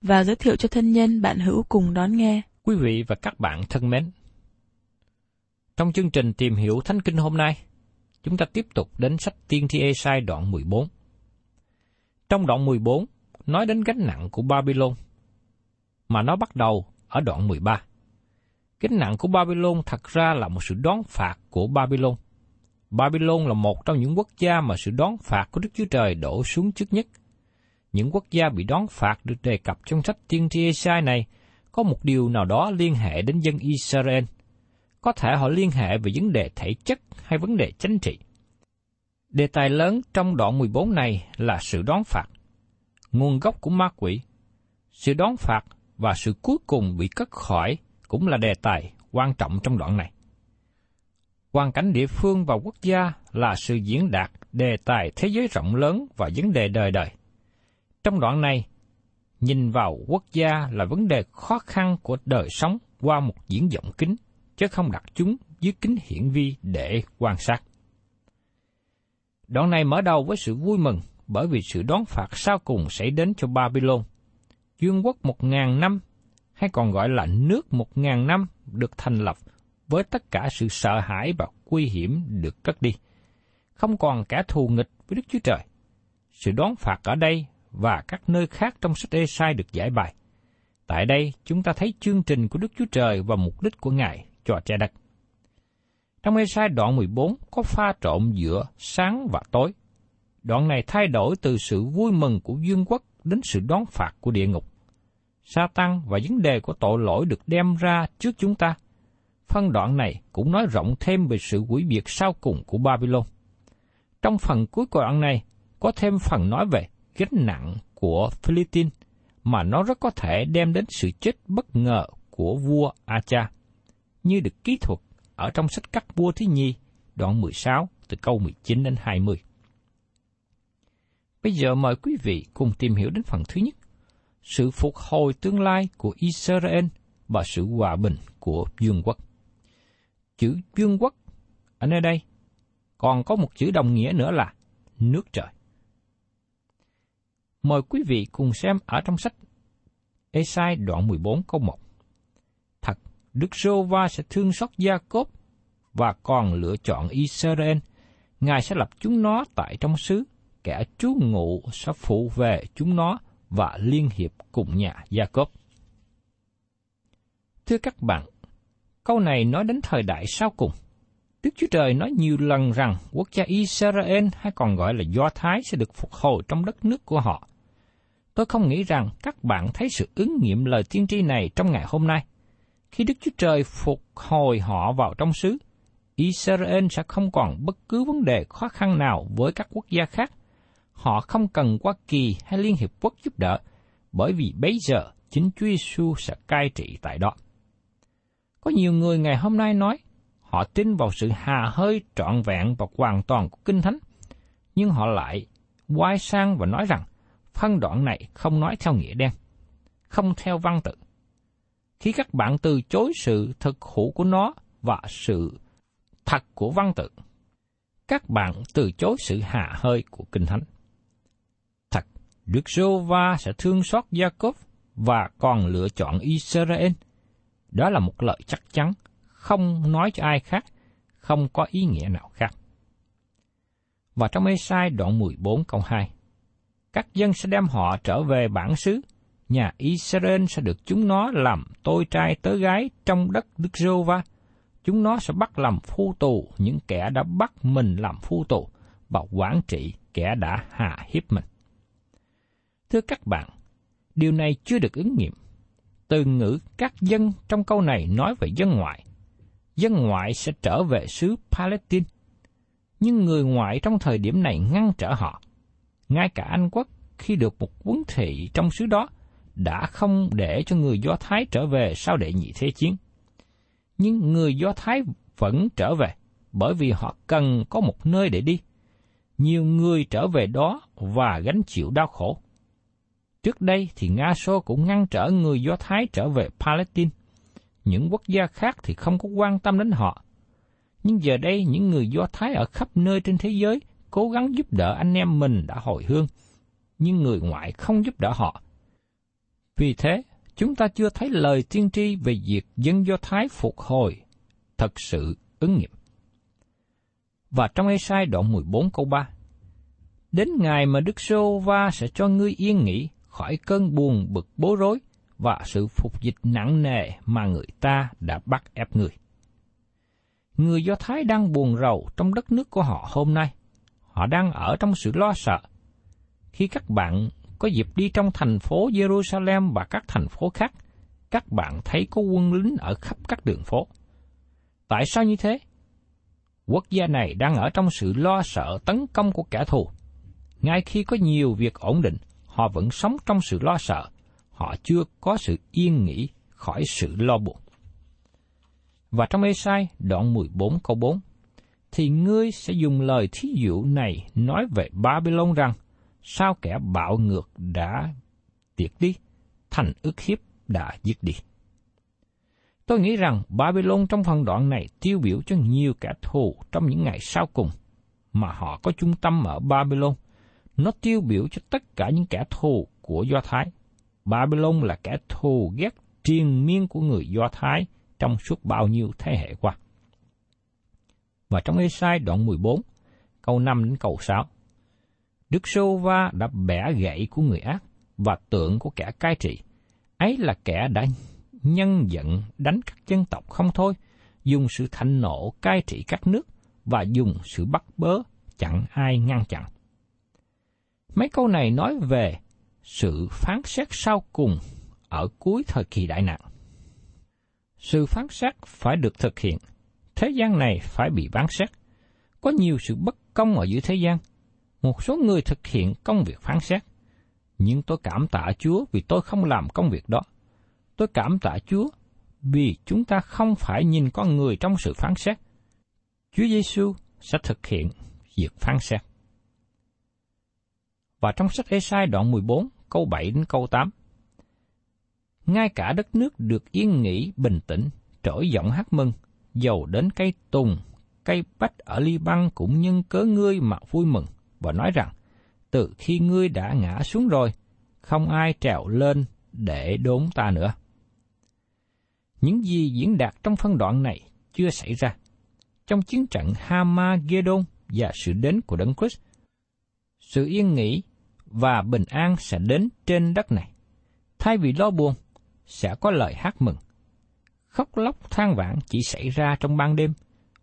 và giới thiệu cho thân nhân bạn hữu cùng đón nghe. Quý vị và các bạn thân mến, trong chương trình tìm hiểu Thánh Kinh hôm nay, chúng ta tiếp tục đến sách Tiên thi sai đoạn 14. Trong đoạn 14, nói đến gánh nặng của Babylon, mà nó bắt đầu ở đoạn 13. Gánh nặng của Babylon thật ra là một sự đón phạt của Babylon. Babylon là một trong những quốc gia mà sự đón phạt của Đức Chúa Trời đổ xuống trước nhất. Những quốc gia bị đón phạt được đề cập trong sách Tiên tri esai này có một điều nào đó liên hệ đến dân Israel. Có thể họ liên hệ về vấn đề thể chất hay vấn đề chính trị. Đề tài lớn trong đoạn 14 này là sự đón phạt, nguồn gốc của ma quỷ, sự đón phạt và sự cuối cùng bị cất khỏi cũng là đề tài quan trọng trong đoạn này. Hoàn cảnh địa phương và quốc gia là sự diễn đạt đề tài thế giới rộng lớn và vấn đề đời đời. Trong đoạn này, nhìn vào quốc gia là vấn đề khó khăn của đời sống qua một diễn vọng kính, chứ không đặt chúng dưới kính hiển vi để quan sát. Đoạn này mở đầu với sự vui mừng bởi vì sự đón phạt sau cùng sẽ đến cho Babylon. vương quốc một ngàn năm, hay còn gọi là nước một ngàn năm được thành lập với tất cả sự sợ hãi và nguy hiểm được cất đi. Không còn kẻ thù nghịch với Đức Chúa Trời. Sự đón phạt ở đây và các nơi khác trong sách Ê-sai được giải bài. Tại đây, chúng ta thấy chương trình của Đức Chúa Trời và mục đích của Ngài cho trái đất. Trong Ê-sai đoạn 14 có pha trộn giữa sáng và tối. Đoạn này thay đổi từ sự vui mừng của dương quốc đến sự đón phạt của địa ngục. Sa tăng và vấn đề của tội lỗi được đem ra trước chúng ta. Phân đoạn này cũng nói rộng thêm về sự quỷ biệt sau cùng của Babylon. Trong phần cuối của đoạn này có thêm phần nói về gánh nặng của Philippines mà nó rất có thể đem đến sự chết bất ngờ của vua Acha, như được kỹ thuật ở trong sách các vua thứ nhi, đoạn 16, từ câu 19 đến 20. Bây giờ mời quý vị cùng tìm hiểu đến phần thứ nhất, sự phục hồi tương lai của Israel và sự hòa bình của vương quốc. Chữ vương quốc ở nơi đây còn có một chữ đồng nghĩa nữa là nước trời. Mời quý vị cùng xem ở trong sách Esai đoạn 14 câu 1. Thật, Đức Sô Va sẽ thương xót Gia Cốp và còn lựa chọn Israel. Ngài sẽ lập chúng nó tại trong xứ, kẻ trú ngụ sẽ phụ về chúng nó và liên hiệp cùng nhà Gia Cốp. Thưa các bạn, Câu này nói đến thời đại sau cùng. Đức Chúa Trời nói nhiều lần rằng quốc gia Israel hay còn gọi là Do Thái sẽ được phục hồi trong đất nước của họ. Tôi không nghĩ rằng các bạn thấy sự ứng nghiệm lời tiên tri này trong ngày hôm nay. Khi Đức Chúa Trời phục hồi họ vào trong xứ, Israel sẽ không còn bất cứ vấn đề khó khăn nào với các quốc gia khác. Họ không cần Hoa Kỳ hay Liên Hiệp Quốc giúp đỡ, bởi vì bây giờ chính Chúa Giêsu sẽ cai trị tại đó. Có nhiều người ngày hôm nay nói, họ tin vào sự hà hơi trọn vẹn và hoàn toàn của Kinh Thánh, nhưng họ lại quay sang và nói rằng phân đoạn này không nói theo nghĩa đen, không theo văn tự. Khi các bạn từ chối sự thực hữu của nó và sự thật của văn tự, các bạn từ chối sự hạ hơi của Kinh Thánh. Thật, Đức Sô va sẽ thương xót gia cốp và còn lựa chọn Israel. Đó là một lợi chắc chắn, không nói cho ai khác, không có ý nghĩa nào khác. Và trong Ê-sai đoạn 14 câu 2, các dân sẽ đem họ trở về bản xứ, nhà Israel sẽ được chúng nó làm tôi trai tớ gái trong đất Đức giô va chúng nó sẽ bắt làm phu tù những kẻ đã bắt mình làm phu tù và quản trị kẻ đã hạ hiếp mình. Thưa các bạn, điều này chưa được ứng nghiệm. Từ ngữ các dân trong câu này nói về dân ngoại. Dân ngoại sẽ trở về xứ Palestine. Nhưng người ngoại trong thời điểm này ngăn trở họ. Ngay cả Anh quốc khi được một quân thị trong xứ đó đã không để cho người Do Thái trở về sau đệ nhị thế chiến nhưng người Do Thái vẫn trở về, bởi vì họ cần có một nơi để đi. Nhiều người trở về đó và gánh chịu đau khổ. Trước đây thì Nga Xô cũng ngăn trở người Do Thái trở về Palestine. Những quốc gia khác thì không có quan tâm đến họ. Nhưng giờ đây những người Do Thái ở khắp nơi trên thế giới cố gắng giúp đỡ anh em mình đã hồi hương, nhưng người ngoại không giúp đỡ họ. Vì thế, chúng ta chưa thấy lời tiên tri về việc dân Do Thái phục hồi thật sự ứng nghiệm. Và trong Ê-sai đoạn 14 câu 3, Đến ngày mà Đức Sô Va sẽ cho ngươi yên nghỉ khỏi cơn buồn bực bối rối và sự phục dịch nặng nề mà người ta đã bắt ép người. Người Do Thái đang buồn rầu trong đất nước của họ hôm nay. Họ đang ở trong sự lo sợ. Khi các bạn có dịp đi trong thành phố Jerusalem và các thành phố khác, các bạn thấy có quân lính ở khắp các đường phố. Tại sao như thế? Quốc gia này đang ở trong sự lo sợ tấn công của kẻ thù. Ngay khi có nhiều việc ổn định, họ vẫn sống trong sự lo sợ. Họ chưa có sự yên nghỉ khỏi sự lo buồn. Và trong Ê-sai đoạn 14 câu 4, thì ngươi sẽ dùng lời thí dụ này nói về Babylon rằng, sao kẻ bạo ngược đã tiệt đi, thành ức hiếp đã giết đi. Tôi nghĩ rằng Babylon trong phần đoạn này tiêu biểu cho nhiều kẻ thù trong những ngày sau cùng, mà họ có trung tâm ở Babylon. Nó tiêu biểu cho tất cả những kẻ thù của Do Thái. Babylon là kẻ thù ghét triền miên của người Do Thái trong suốt bao nhiêu thế hệ qua. Và trong Ê-sai đoạn 14, câu 5 đến câu 6, Đức Sô Va đã bẻ gãy của người ác và tượng của kẻ cai trị. Ấy là kẻ đã nhân giận đánh các dân tộc không thôi, dùng sự thạnh nộ cai trị các nước và dùng sự bắt bớ chẳng ai ngăn chặn. Mấy câu này nói về sự phán xét sau cùng ở cuối thời kỳ đại nạn. Sự phán xét phải được thực hiện, thế gian này phải bị bán xét. Có nhiều sự bất công ở giữa thế gian, một số người thực hiện công việc phán xét. Nhưng tôi cảm tạ Chúa vì tôi không làm công việc đó. Tôi cảm tạ Chúa vì chúng ta không phải nhìn con người trong sự phán xét. Chúa Giêsu sẽ thực hiện việc phán xét. Và trong sách Ê-sai đoạn 14, câu 7 đến câu 8. Ngay cả đất nước được yên nghỉ bình tĩnh, trỗi giọng hát mừng, dầu đến cây tùng, cây bách ở Ly Băng cũng nhân cớ ngươi mà vui mừng và nói rằng, từ khi ngươi đã ngã xuống rồi, không ai trèo lên để đốn ta nữa. Những gì diễn đạt trong phân đoạn này chưa xảy ra. Trong chiến trận Hamagedon và sự đến của Đấng Christ, sự yên nghỉ và bình an sẽ đến trên đất này. Thay vì lo buồn, sẽ có lời hát mừng. Khóc lóc than vãn chỉ xảy ra trong ban đêm,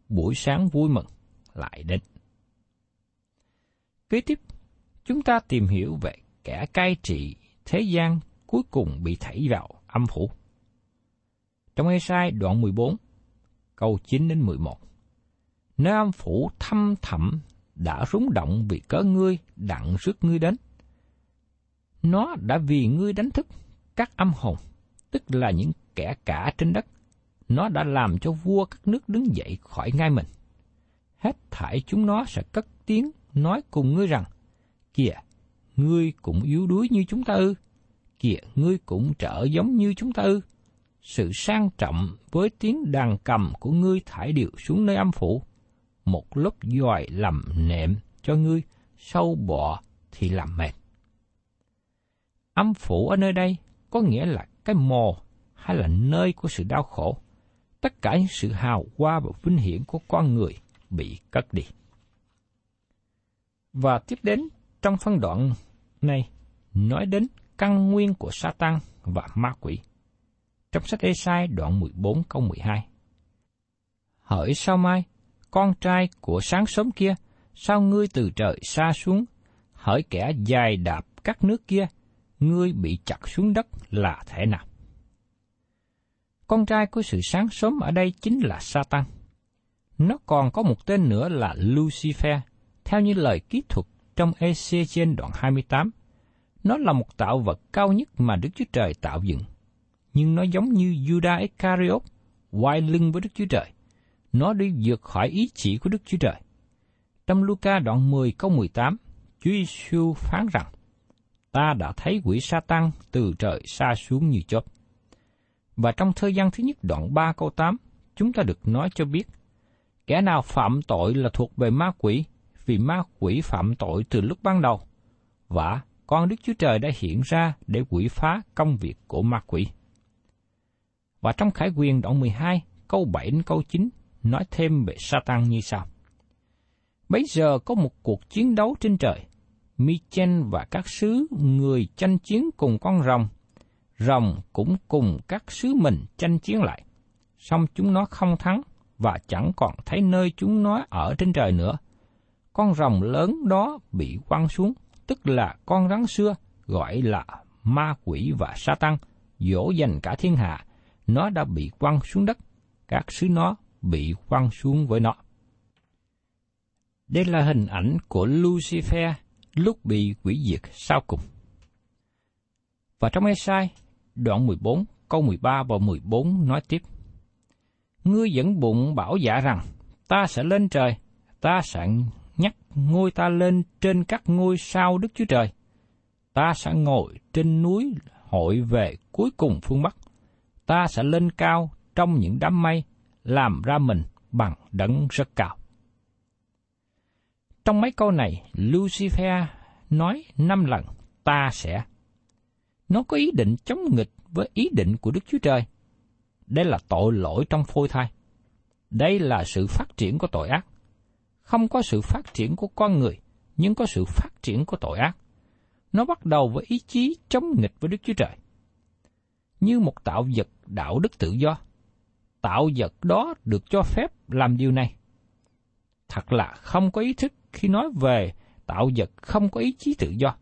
buổi sáng vui mừng lại đến. Kế tiếp, chúng ta tìm hiểu về kẻ cai trị thế gian cuối cùng bị thảy vào âm phủ. Trong Ê-sai đoạn 14, câu 9 đến 11. Nơi âm phủ thâm thẳm đã rúng động vì cớ ngươi đặng rước ngươi đến. Nó đã vì ngươi đánh thức các âm hồn, tức là những kẻ cả trên đất. Nó đã làm cho vua các nước đứng dậy khỏi ngai mình. Hết thải chúng nó sẽ cất tiếng nói cùng ngươi rằng, Kìa, ngươi cũng yếu đuối như chúng ta ư? Kìa, ngươi cũng trở giống như chúng ta ư? Sự sang trọng với tiếng đàn cầm của ngươi thải điệu xuống nơi âm phủ. Một lớp dòi làm nệm cho ngươi, sâu bọ thì làm mệt. Âm phủ ở nơi đây có nghĩa là cái mồ hay là nơi của sự đau khổ. Tất cả những sự hào hoa và vinh hiển của con người bị cất đi. Và tiếp đến trong phân đoạn này nói đến căn nguyên của Satan và ma quỷ. Trong sách Ê-sai đoạn 14 câu 12. Hỡi sao mai, con trai của sáng sớm kia, sao ngươi từ trời xa xuống, hỡi kẻ dài đạp các nước kia, ngươi bị chặt xuống đất là thế nào? Con trai của sự sáng sớm ở đây chính là Satan. Nó còn có một tên nữa là Lucifer, theo như lời kỹ thuật trong EC trên đoạn 28. Nó là một tạo vật cao nhất mà Đức Chúa Trời tạo dựng. Nhưng nó giống như Judas Iscariot, quay lưng với Đức Chúa Trời. Nó đi vượt khỏi ý chỉ của Đức Chúa Trời. Trong Luca đoạn 10 câu 18, Chúa Giêsu phán rằng, Ta đã thấy quỷ sa từ trời xa xuống như chớp. Và trong thời gian thứ nhất đoạn 3 câu 8, chúng ta được nói cho biết, kẻ nào phạm tội là thuộc về ma quỷ, vì ma quỷ phạm tội từ lúc ban đầu, và con Đức Chúa Trời đã hiện ra để quỷ phá công việc của ma quỷ. Và trong Khải quyền đoạn 12, câu 7 đến câu 9 nói thêm về Satan như sau. Bây giờ có một cuộc chiến đấu trên trời. Michel và các sứ người tranh chiến cùng con rồng. Rồng cũng cùng các sứ mình tranh chiến lại. Xong chúng nó không thắng và chẳng còn thấy nơi chúng nó ở trên trời nữa. Con rồng lớn đó bị quăng xuống, tức là con rắn xưa, gọi là ma quỷ và sa tăng, dỗ dành cả thiên hạ. Nó đã bị quăng xuống đất, các sứ nó bị quăng xuống với nó. Đây là hình ảnh của Lucifer lúc bị quỷ diệt sau cùng. Và trong Esai, đoạn 14, câu 13 và 14 nói tiếp. Ngươi dẫn bụng bảo giả rằng, ta sẽ lên trời, ta sẽ nhắc ngôi ta lên trên các ngôi sao Đức Chúa Trời. Ta sẽ ngồi trên núi hội về cuối cùng phương Bắc. Ta sẽ lên cao trong những đám mây, làm ra mình bằng đấng rất cao. Trong mấy câu này, Lucifer nói năm lần ta sẽ. Nó có ý định chống nghịch với ý định của Đức Chúa Trời. Đây là tội lỗi trong phôi thai. Đây là sự phát triển của tội ác. Không có sự phát triển của con người, nhưng có sự phát triển của tội ác. Nó bắt đầu với ý chí chống nghịch với Đức Chúa Trời. Như một tạo vật đạo đức tự do, tạo vật đó được cho phép làm điều này. Thật là không có ý thức khi nói về tạo vật không có ý chí tự do.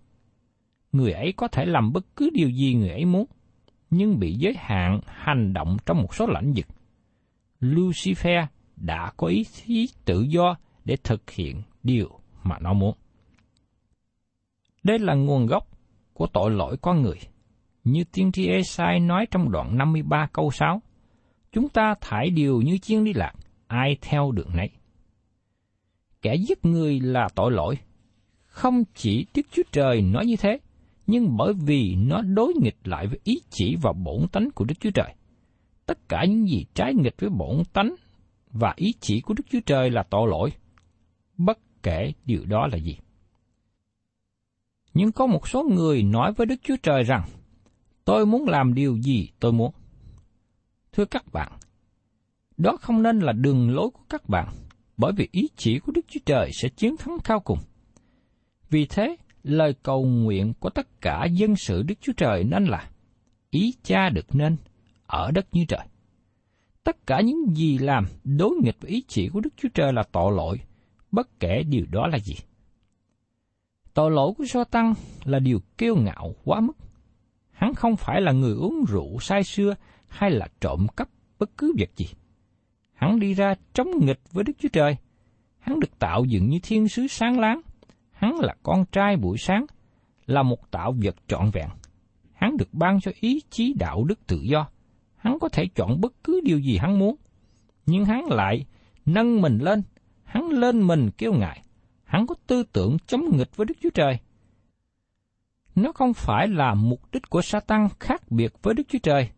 Người ấy có thể làm bất cứ điều gì người ấy muốn, nhưng bị giới hạn hành động trong một số lãnh vực. Lucifer đã có ý chí tự do để thực hiện điều mà nó muốn. Đây là nguồn gốc của tội lỗi con người. Như tiên tri Esai nói trong đoạn 53 câu 6, chúng ta thải điều như chiên đi lạc, ai theo đường nấy. Kẻ giết người là tội lỗi. Không chỉ Đức Chúa Trời nói như thế, nhưng bởi vì nó đối nghịch lại với ý chỉ và bổn tánh của Đức Chúa Trời. Tất cả những gì trái nghịch với bổn tánh và ý chỉ của Đức Chúa Trời là tội lỗi, bất kể điều đó là gì. Nhưng có một số người nói với Đức Chúa Trời rằng, tôi muốn làm điều gì tôi muốn. Thưa các bạn, đó không nên là đường lối của các bạn, bởi vì ý chỉ của Đức Chúa Trời sẽ chiến thắng cao cùng. Vì thế, lời cầu nguyện của tất cả dân sự Đức Chúa Trời nên là ý cha được nên ở đất như trời. Tất cả những gì làm đối nghịch với ý chỉ của Đức Chúa Trời là tội lỗi, bất kể điều đó là gì. Tội lỗi của so tăng là điều kiêu ngạo quá mức. Hắn không phải là người uống rượu say xưa hay là trộm cắp bất cứ việc gì. Hắn đi ra chống nghịch với Đức Chúa Trời. Hắn được tạo dựng như thiên sứ sáng láng. Hắn là con trai buổi sáng, là một tạo vật trọn vẹn. Hắn được ban cho ý chí đạo đức tự do. Hắn có thể chọn bất cứ điều gì hắn muốn. Nhưng hắn lại nâng mình lên, hắn lên mình kêu ngại. Hắn có tư tưởng chống nghịch với Đức Chúa Trời. Nó không phải là mục đích của Satan khác biệt với Đức Chúa Trời,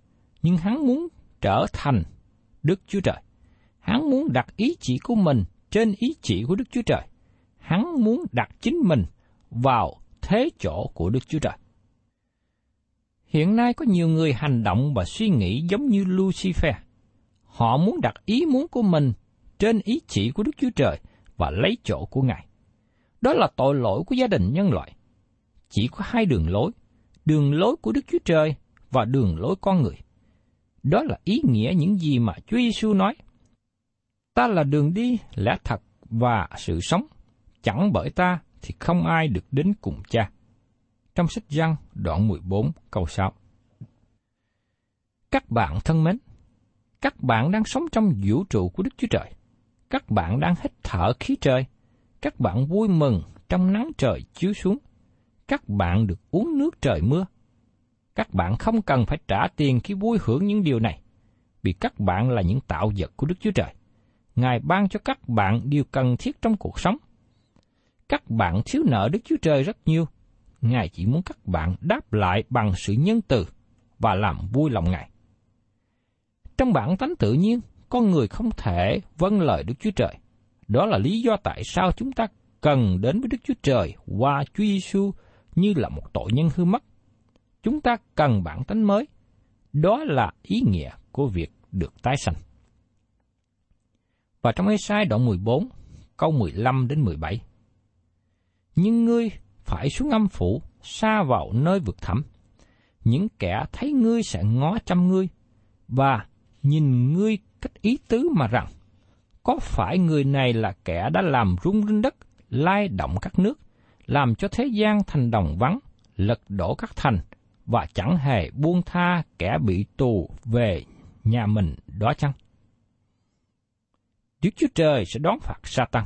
nhưng hắn muốn trở thành Đức Chúa Trời. Hắn muốn đặt ý chỉ của mình trên ý chỉ của Đức Chúa Trời. Hắn muốn đặt chính mình vào thế chỗ của Đức Chúa Trời. Hiện nay có nhiều người hành động và suy nghĩ giống như Lucifer. Họ muốn đặt ý muốn của mình trên ý chỉ của Đức Chúa Trời và lấy chỗ của Ngài. Đó là tội lỗi của gia đình nhân loại. Chỉ có hai đường lối, đường lối của Đức Chúa Trời và đường lối con người. Đó là ý nghĩa những gì mà Chúa Giêsu nói. Ta là đường đi, lẽ thật và sự sống. Chẳng bởi ta thì không ai được đến cùng cha. Trong sách Giăng đoạn 14 câu 6 Các bạn thân mến, các bạn đang sống trong vũ trụ của Đức Chúa Trời. Các bạn đang hít thở khí trời. Các bạn vui mừng trong nắng trời chiếu xuống. Các bạn được uống nước trời mưa. Các bạn không cần phải trả tiền khi vui hưởng những điều này, vì các bạn là những tạo vật của Đức Chúa Trời. Ngài ban cho các bạn điều cần thiết trong cuộc sống. Các bạn thiếu nợ Đức Chúa Trời rất nhiều. Ngài chỉ muốn các bạn đáp lại bằng sự nhân từ và làm vui lòng Ngài. Trong bản tánh tự nhiên, con người không thể vâng lời Đức Chúa Trời. Đó là lý do tại sao chúng ta cần đến với Đức Chúa Trời qua Chúa Giêsu như là một tội nhân hư mất. Chúng ta cần bản tánh mới. Đó là ý nghĩa của việc được tái sanh. Và trong Ê-sai đoạn 14, câu 15 đến 17. Nhưng ngươi phải xuống âm phủ, xa vào nơi vực thẳm. Những kẻ thấy ngươi sẽ ngó chăm ngươi, và nhìn ngươi cách ý tứ mà rằng, có phải người này là kẻ đã làm rung rinh đất, lai động các nước, làm cho thế gian thành đồng vắng, lật đổ các thành, và chẳng hề buông tha kẻ bị tù về nhà mình đó chăng? Đức Chúa Trời sẽ đón phạt Satan,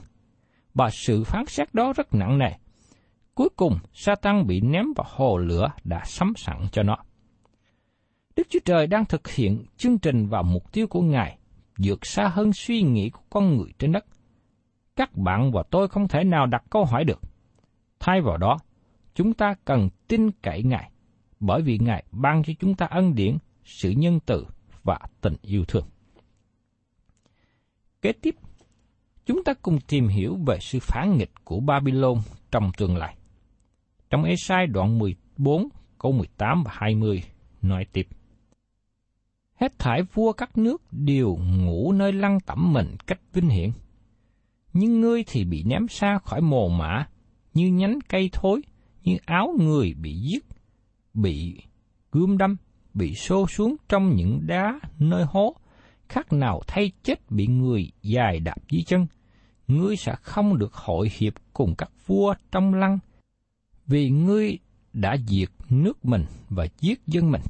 và sự phán xét đó rất nặng nề. Cuối cùng, Satan bị ném vào hồ lửa đã sắm sẵn cho nó. Đức Chúa Trời đang thực hiện chương trình và mục tiêu của Ngài vượt xa hơn suy nghĩ của con người trên đất. Các bạn và tôi không thể nào đặt câu hỏi được. Thay vào đó, chúng ta cần tin cậy Ngài, bởi vì Ngài ban cho chúng ta ân điển, sự nhân từ và tình yêu thương. Kế tiếp, chúng ta cùng tìm hiểu về sự phản nghịch của Babylon trong tương lai. Trong Esai đoạn 14, câu 18 và 20 nói tiếp. Hết thải vua các nước đều ngủ nơi lăng tẩm mình cách vinh hiển. Nhưng ngươi thì bị ném xa khỏi mồ mã, như nhánh cây thối, như áo người bị giết, bị gươm đâm, bị xô xuống trong những đá nơi hố, khác nào thay chết bị người dài đạp dưới chân. Ngươi sẽ không được hội hiệp cùng các vua trong lăng, vì ngươi đã diệt nước mình và giết dân mình,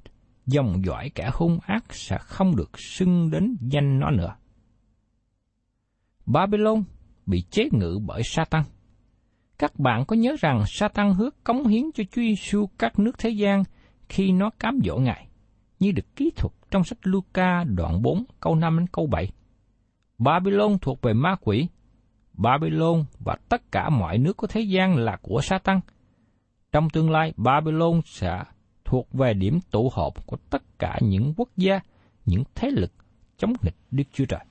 dòng dõi kẻ hung ác sẽ không được xưng đến danh nó nữa. Babylon bị chế ngự bởi Satan. Các bạn có nhớ rằng Satan hứa cống hiến cho Chúa Giêsu các nước thế gian khi nó cám dỗ Ngài, như được ký thuật trong sách Luca đoạn 4 câu 5 đến câu 7. Babylon thuộc về ma quỷ. Babylon và tất cả mọi nước của thế gian là của Satan. Trong tương lai, Babylon sẽ thuộc về điểm tụ họp của tất cả những quốc gia, những thế lực chống nghịch Đức Chúa Trời.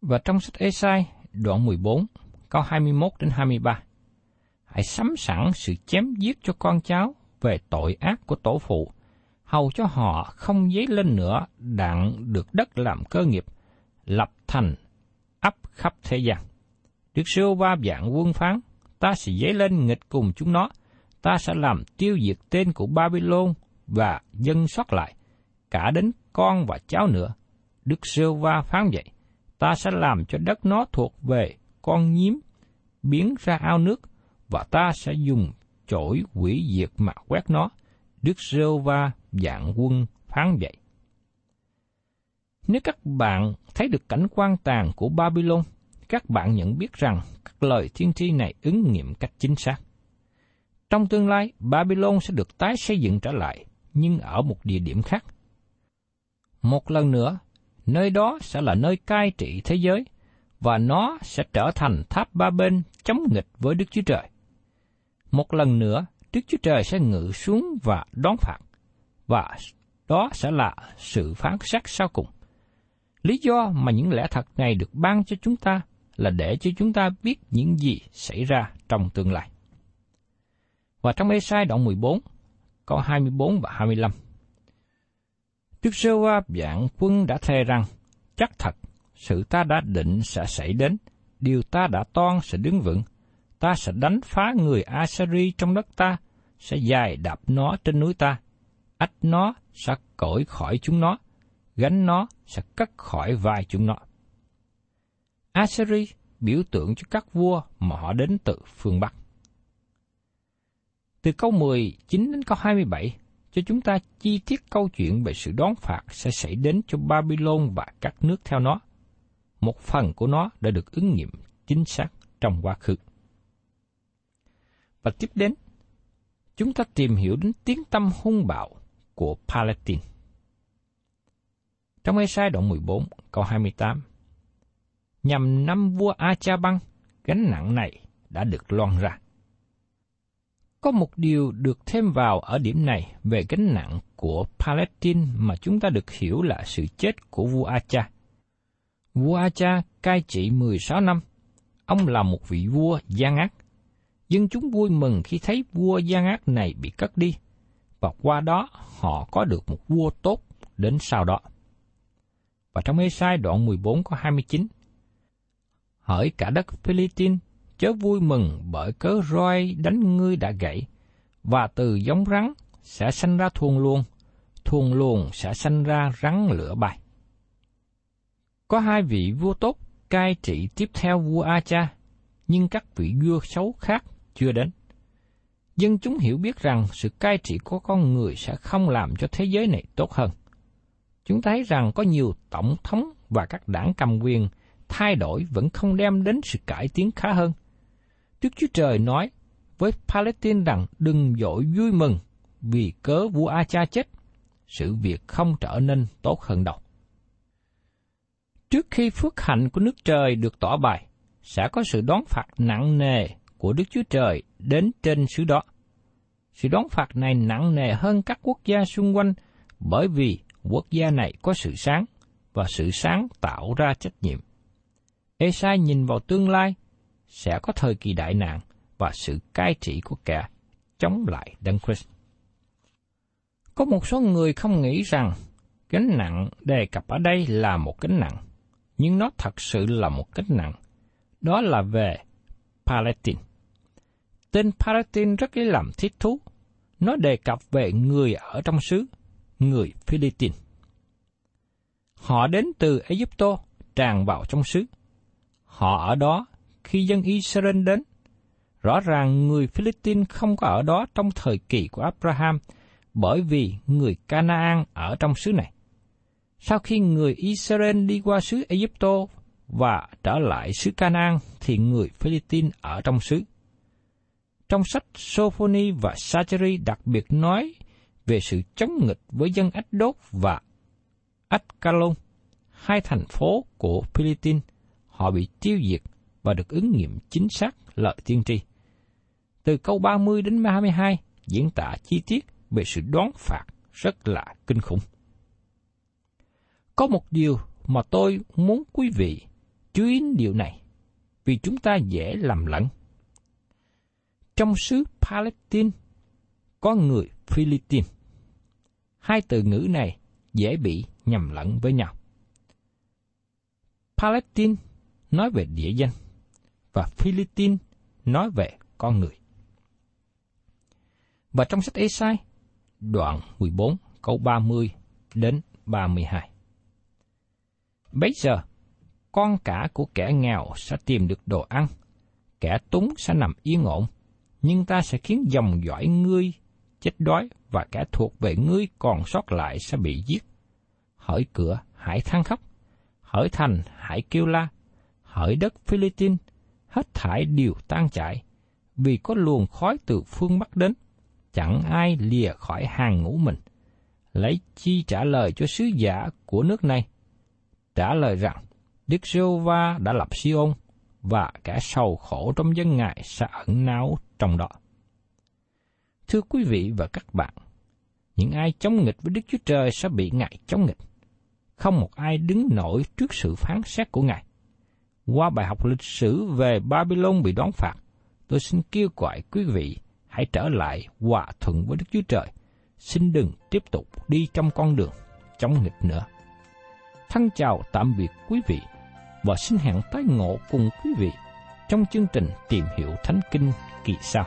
Và trong sách Esai đoạn 14, câu 21 đến 23, hãy sắm sẵn sự chém giết cho con cháu về tội ác của tổ phụ, hầu cho họ không dấy lên nữa đặng được đất làm cơ nghiệp, lập thành khắp thế gian. Đức sưu ba dạng quân phán, ta sẽ dấy lên nghịch cùng chúng nó, ta sẽ làm tiêu diệt tên của Babylon và dân sót lại, cả đến con và cháu nữa, Đức sưu Va phán vậy, ta sẽ làm cho đất nó thuộc về con nhím, biến ra ao nước, và ta sẽ dùng chổi quỷ diệt mà quét nó. Đức sưu Va dạng quân phán vậy. Nếu các bạn thấy được cảnh quan tàn của Babylon, các bạn nhận biết rằng các lời thiên tri này ứng nghiệm cách chính xác. Trong tương lai, Babylon sẽ được tái xây dựng trở lại, nhưng ở một địa điểm khác. Một lần nữa, nơi đó sẽ là nơi cai trị thế giới, và nó sẽ trở thành tháp ba bên chống nghịch với Đức Chúa Trời. Một lần nữa, Đức Chúa Trời sẽ ngự xuống và đón phạt, và đó sẽ là sự phán xét sau cùng. Lý do mà những lẽ thật này được ban cho chúng ta là để cho chúng ta biết những gì xảy ra trong tương lai. Và trong Ê-sai đoạn 14, câu 24 và 25. Đức Sơ Va dạng quân đã thề rằng, chắc thật, sự ta đã định sẽ xảy đến, điều ta đã toan sẽ đứng vững, ta sẽ đánh phá người Asari trong đất ta, sẽ dài đạp nó trên núi ta, ách nó sẽ cởi khỏi chúng nó, gánh nó sẽ cắt khỏi vai chúng nó. Assyri biểu tượng cho các vua mà họ đến từ phương Bắc. Từ câu 19 đến câu 27 cho chúng ta chi tiết câu chuyện về sự đón phạt sẽ xảy đến cho Babylon và các nước theo nó. Một phần của nó đã được ứng nghiệm chính xác trong quá khứ. Và tiếp đến, chúng ta tìm hiểu đến tiếng tâm hung bạo của Palestine. Trong Ê-sai đoạn 14, câu 28, nhằm năm vua A-cha-băng, gánh nặng này đã được loan ra. Có một điều được thêm vào ở điểm này về gánh nặng của Palestine mà chúng ta được hiểu là sự chết của vua Acha. Vua Acha cai trị 16 năm. Ông là một vị vua gian ác. Dân chúng vui mừng khi thấy vua gian ác này bị cất đi, và qua đó họ có được một vua tốt đến sau đó. Và trong Ê-sai đoạn 14 có 29, Hỡi cả đất Philippines, chớ vui mừng bởi cớ roi đánh ngươi đã gãy, và từ giống rắn sẽ sanh ra thuồng luồng, thuồng luồng sẽ sanh ra rắn lửa bay. Có hai vị vua tốt cai trị tiếp theo vua A-cha, nhưng các vị vua xấu khác chưa đến. Dân chúng hiểu biết rằng sự cai trị của con người sẽ không làm cho thế giới này tốt hơn. Chúng thấy rằng có nhiều tổng thống và các đảng cầm quyền thay đổi vẫn không đem đến sự cải tiến khá hơn. Đức Chúa Trời nói với Palestine rằng đừng dội vui mừng vì cớ vua A-cha chết, sự việc không trở nên tốt hơn đâu. Trước khi phước hạnh của nước trời được tỏ bài, sẽ có sự đón phạt nặng nề của Đức Chúa Trời đến trên xứ đó. Sự đón phạt này nặng nề hơn các quốc gia xung quanh bởi vì quốc gia này có sự sáng và sự sáng tạo ra trách nhiệm. Esai nhìn vào tương lai sẽ có thời kỳ đại nạn và sự cai trị của kẻ chống lại Đấng Christ. Có một số người không nghĩ rằng gánh nặng đề cập ở đây là một gánh nặng, nhưng nó thật sự là một gánh nặng. Đó là về Palestine. Tên Palestine rất lấy làm thiết thú. Nó đề cập về người ở trong xứ, người Philippines. Họ đến từ Egypto tràn vào trong xứ. Họ ở đó khi dân Israel đến. Rõ ràng người Philippines không có ở đó trong thời kỳ của Abraham, bởi vì người Canaan ở trong xứ này. Sau khi người Israel đi qua xứ Egypto và trở lại xứ Canaan thì người Philippines ở trong xứ. Trong sách Sophoni và Sacheri đặc biệt nói về sự chống nghịch với dân Ách Đốt và Ách Calon, hai thành phố của Philippines, họ bị tiêu diệt và được ứng nghiệm chính xác lợi tiên tri. Từ câu 30 đến 32 diễn tả chi tiết về sự đoán phạt rất là kinh khủng. Có một điều mà tôi muốn quý vị chú ý điều này, vì chúng ta dễ lầm lẫn. Trong xứ Palestine có người Philippines. Hai từ ngữ này dễ bị nhầm lẫn với nhau. Palestine nói về địa danh và Philippines nói về con người. Và trong sách Esai, đoạn 14 câu 30 đến 32. Bấy giờ, con cả của kẻ nghèo sẽ tìm được đồ ăn, kẻ túng sẽ nằm yên ổn, nhưng ta sẽ khiến dòng dõi ngươi chết đói và kẻ thuộc về ngươi còn sót lại sẽ bị giết. Hỡi cửa, hãy than khóc. Hỡi thành, hãy kêu la. Hỡi đất Philippines, hết thải đều tan chảy, vì có luồng khói từ phương Bắc đến, chẳng ai lìa khỏi hàng ngũ mình. Lấy chi trả lời cho sứ giả của nước này? Trả lời rằng, Đức giê va đã lập Siôn và kẻ sầu khổ trong dân ngài sẽ ẩn náu trong đó. Thưa quý vị và các bạn, những ai chống nghịch với Đức Chúa Trời sẽ bị Ngài chống nghịch. Không một ai đứng nổi trước sự phán xét của Ngài. Qua bài học lịch sử về Babylon bị đón phạt, tôi xin kêu gọi quý vị hãy trở lại hòa thuận với Đức Chúa Trời. Xin đừng tiếp tục đi trong con đường chống nghịch nữa. Thân chào tạm biệt quý vị và xin hẹn tái ngộ cùng quý vị trong chương trình tìm hiểu Thánh Kinh kỳ sau.